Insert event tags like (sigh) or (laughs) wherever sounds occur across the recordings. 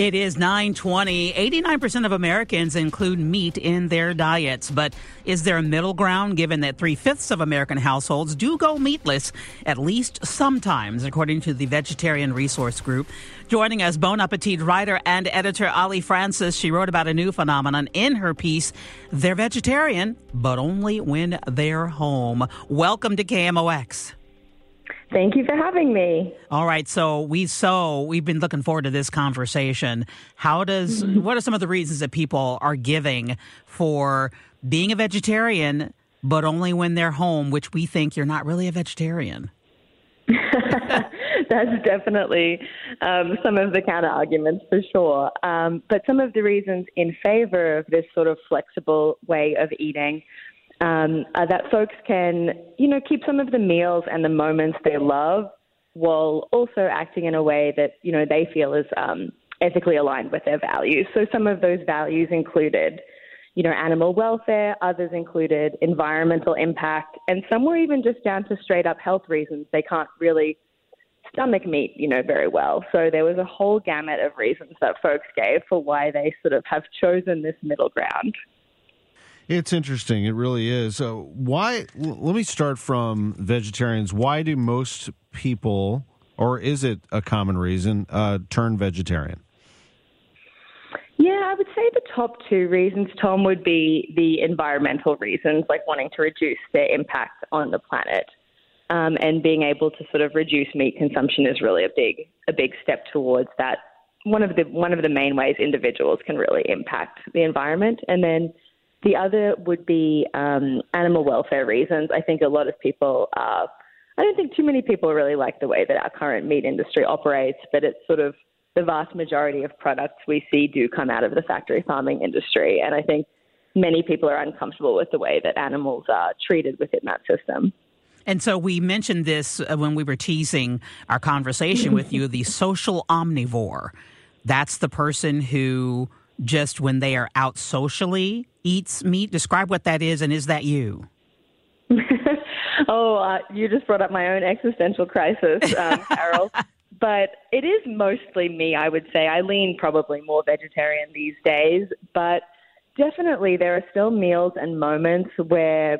It is 920. 89% of Americans include meat in their diets. But is there a middle ground given that three fifths of American households do go meatless at least sometimes, according to the Vegetarian Resource Group? Joining us, Bon Appetit writer and editor Ali Francis. She wrote about a new phenomenon in her piece. They're vegetarian, but only when they're home. Welcome to KMOX. Thank you for having me. All right, so we so we've been looking forward to this conversation. How does mm-hmm. what are some of the reasons that people are giving for being a vegetarian but only when they're home, which we think you're not really a vegetarian? (laughs) That's definitely um, some of the counter arguments for sure. Um, but some of the reasons in favor of this sort of flexible way of eating um, uh, that folks can, you know, keep some of the meals and the moments they love while also acting in a way that, you know, they feel is um, ethically aligned with their values. So some of those values included, you know, animal welfare, others included environmental impact, and some were even just down to straight up health reasons. They can't really stomach meat, you know, very well. So there was a whole gamut of reasons that folks gave for why they sort of have chosen this middle ground. It's interesting. It really is. So why? Let me start from vegetarians. Why do most people, or is it a common reason, uh, turn vegetarian? Yeah, I would say the top two reasons, Tom, would be the environmental reasons, like wanting to reduce their impact on the planet. Um, and being able to sort of reduce meat consumption is really a big a big step towards that. One of the one of the main ways individuals can really impact the environment, and then the other would be um, animal welfare reasons. I think a lot of people are. I don't think too many people really like the way that our current meat industry operates, but it's sort of the vast majority of products we see do come out of the factory farming industry. And I think many people are uncomfortable with the way that animals are treated within that system. And so we mentioned this uh, when we were teasing our conversation with you the (laughs) social omnivore. That's the person who just when they are out socially eats meat? Describe what that is, and is that you? (laughs) oh, uh, you just brought up my own existential crisis, um, (laughs) Carol. but it is mostly me, I would say. I lean probably more vegetarian these days, but definitely there are still meals and moments where,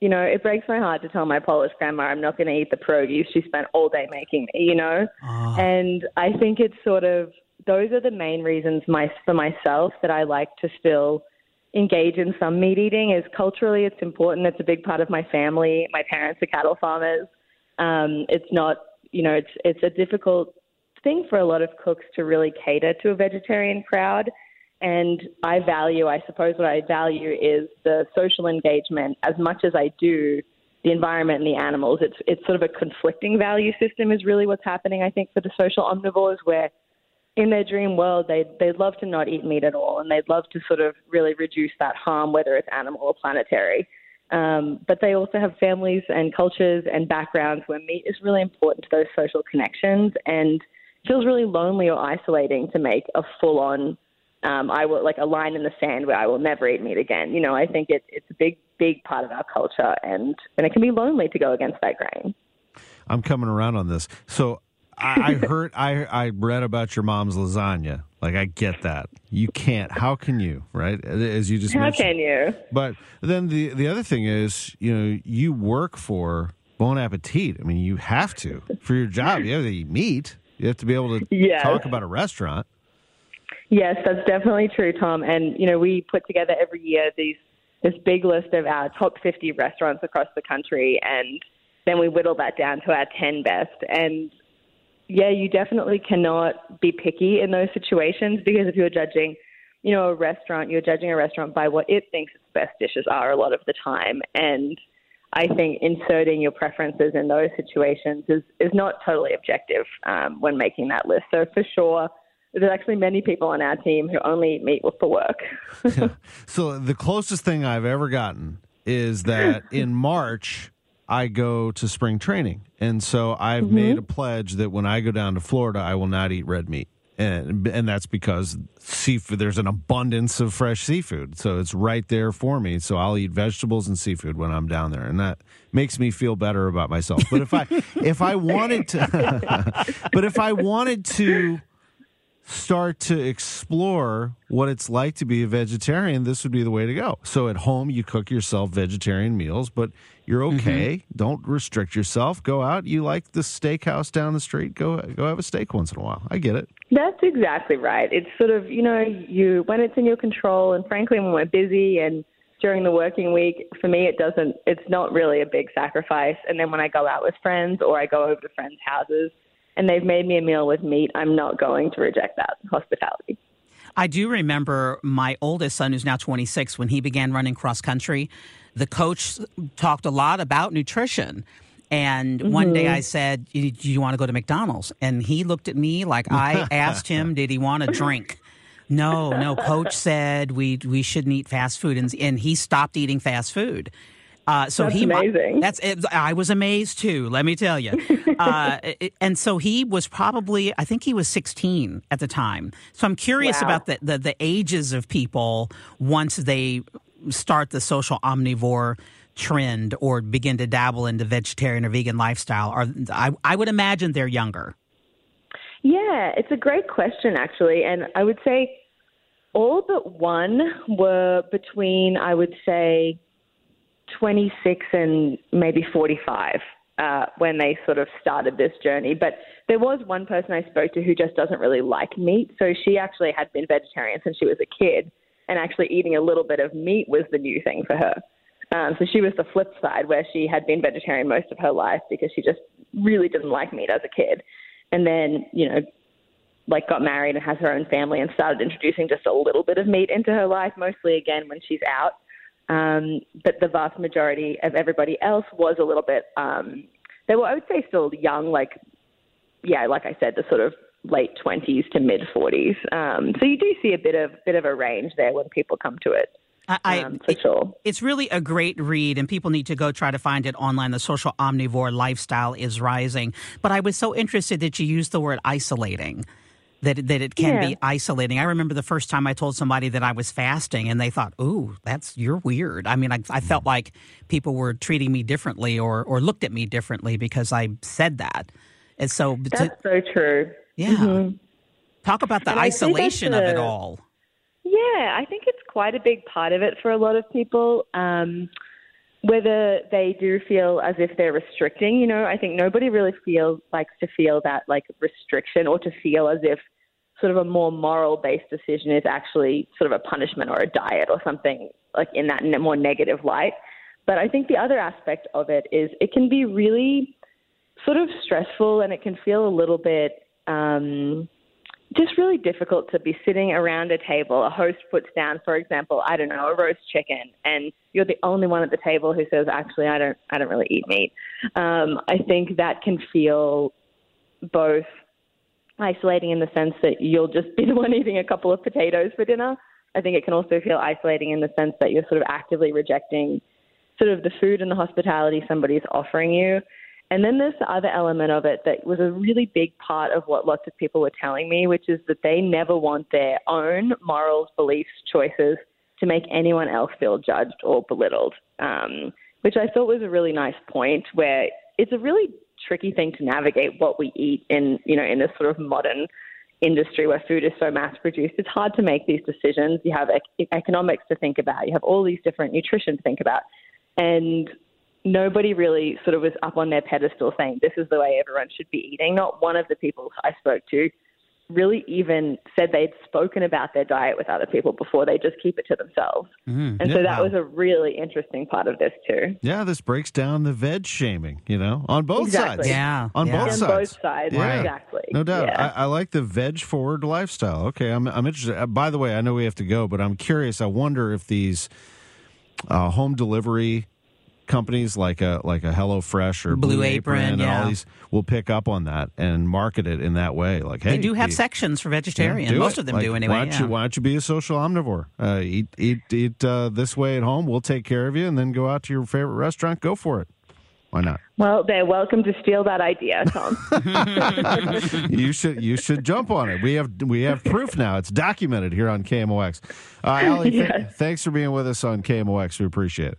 you know, it breaks my heart to tell my Polish grandma I'm not going to eat the pierogies she spent all day making me, you know? Oh. And I think it's sort of those are the main reasons my, for myself that I like to still engage in some meat eating. Is culturally it's important. It's a big part of my family. My parents are cattle farmers. Um, it's not, you know, it's it's a difficult thing for a lot of cooks to really cater to a vegetarian crowd. And I value, I suppose, what I value is the social engagement as much as I do the environment and the animals. It's it's sort of a conflicting value system is really what's happening. I think for the social omnivores where in their dream world, they'd, they'd love to not eat meat at all, and they'd love to sort of really reduce that harm, whether it's animal or planetary. Um, but they also have families and cultures and backgrounds where meat is really important to those social connections, and feels really lonely or isolating to make a full-on, um, I will like a line in the sand where I will never eat meat again. You know, I think it, it's a big, big part of our culture, and and it can be lonely to go against that grain. I'm coming around on this. So I, I heard, I I read about your mom's lasagna. Like I get that you can't. How can you? Right? As you just how mentioned. can you? But then the the other thing is, you know, you work for Bon Appetit. I mean, you have to for your job. You have to eat meat. You have to be able to yes. talk about a restaurant. Yes, that's definitely true, Tom. And you know, we put together every year these this big list of our top 50 restaurants across the country, and then we whittle that down to our 10 best. And yeah, you definitely cannot be picky in those situations because if you're judging, you know, a restaurant, you're judging a restaurant by what it thinks its best dishes are a lot of the time. And I think inserting your preferences in those situations is, is not totally objective um, when making that list. So for sure, there's actually many people on our team who only eat meat for work. (laughs) (laughs) So the closest thing I've ever gotten is that (laughs) in March I go to spring training, and so I've Mm-hmm. made a pledge that when I go down to Florida, I will not eat red meat. And, and that's because seafood there's an abundance of fresh seafood. So it's right there for me. So i'll eat vegetables and seafood when i'm down there. And that makes me feel better about myself. But if i (laughs) if i wanted to (laughs) but if i wanted to start to explore what it's like to be a vegetarian, this would be the way to go. So at home, you cook yourself vegetarian meals, but you're mm-hmm. okay. Don't restrict yourself. Go out. You like the steakhouse down the street? Go go have a steak once in a while. I get it. That's exactly right. It's sort of, you know, you when it's in your control and frankly when we're busy and during the working week, for me it doesn't it's not really a big sacrifice. And then when I go out with friends or I go over to friends' houses and they've made me a meal with meat, I'm not going to reject that hospitality. I do remember my oldest son, who's now 26, when he began running cross country, the coach talked a lot about nutrition. And one day mm-hmm. I said, Do you want to go to McDonald's? And he looked at me like I (laughs) asked him, Did he want a drink? No, no. Coach said we we shouldn't eat fast food, and and he stopped eating fast food. Uh, so That's he amazing. That's it, I was amazed too. Let me tell you. (laughs) Uh, and so he was probably I think he was 16 at the time. So I'm curious Wow. about the, the the ages of people once they start the social omnivore trend or begin to dabble into vegetarian or vegan lifestyle. Or I I would imagine they're younger. Yeah, it's a great question, actually. And I would say all but one were between, I would say, 26 and maybe 45 uh, when they sort of started this journey. But there was one person I spoke to who just doesn't really like meat. So she actually had been vegetarian since she was a kid, and actually eating a little bit of meat was the new thing for her. Um, so she was the flip side, where she had been vegetarian most of her life because she just really didn't like meat as a kid. And then, you know, like got married and has her own family and started introducing just a little bit of meat into her life, mostly again when she's out. Um, but the vast majority of everybody else was a little bit, um, they were, I would say, still young, like, yeah, like I said, the sort of late 20s to mid 40s. Um, so you do see a bit of bit of a range there when people come to it. I, Um, for sure. It's really a great read, and people need to go try to find it online. The social omnivore lifestyle is rising. But I was so interested that you used the word isolating. That, that it can Yeah. be isolating. I remember the first time I told somebody that I was fasting, and they thought, "Ooh, that's you're weird." I mean, I, I felt like people were treating me differently or or looked at me differently because I said that. And so, to, That's so true. yeah, talk about the And I think that's isolation of it all. Yeah, I think it's quite a big part of it for a lot of people. Um, whether they do feel as if they're restricting, you know, I think nobody really feels likes to feel that like restriction or to feel as if sort of a more moral based decision is actually sort of a punishment or a diet or something like in that more negative light. But I think the other aspect of it is it can be really sort of stressful and it can feel a little bit um, just really difficult to be sitting around a table. A host puts down, for example, I don't know, a roast chicken, and you're the only one at the table who says, "Actually, I don't, I don't really eat meat." Um, I think that can feel both isolating in the sense that you'll just be the one (laughs) eating a couple of potatoes for dinner. I think it can also feel isolating in the sense that you're sort of actively rejecting sort of the food and the hospitality somebody's offering you. And then the other element of it that was a really big part of what lots of people were telling me, which is that they never want their own morals, beliefs, choices to make anyone else feel judged or belittled. Um, which I thought was a really nice point where it's a really tricky thing to navigate what we eat in, you know, in this sort of modern industry where food is so mass produced. It's hard to make these decisions. You have ec- economics to think about. You have all these different nutrition to think about. And nobody really sort of was up on their pedestal saying this is the way everyone should be eating. Not one of the people I spoke to really even said they'd spoken about their diet with other people before. They just keep it to themselves. and so Yeah. that was a really interesting part of this too. Yeah, this breaks down the veg shaming, you know, on both Exactly. sides. Yeah, On yeah. both On sides. both sides, Yeah. exactly. No doubt. Yeah. I, I like the veg forward lifestyle. Okay, I'm I'm interested. Uh, by the way, I know we have to go, but I'm curious. I wonder if these uh, home delivery companies like a like a HelloFresh or Blue Blue, Apron, and yeah. all these will pick up on that and market it in that way. Like, hey, They do have eat- sections for yeah, vegetarian. do Most it. of them Like, do anyway. Why don't yeah. you Why don't you be a social omnivore? Uh, eat eat eat uh, this way at home. We'll take care of you, and then go out to your favorite restaurant. Go for it. Why not? Well, they're welcome to steal that idea, Tom. (laughs) (laughs) you should you should jump on it. We have we have proof now. It's documented here on KMOX. Uh, Ali, th- thanks for being with us on KMOX. We appreciate it.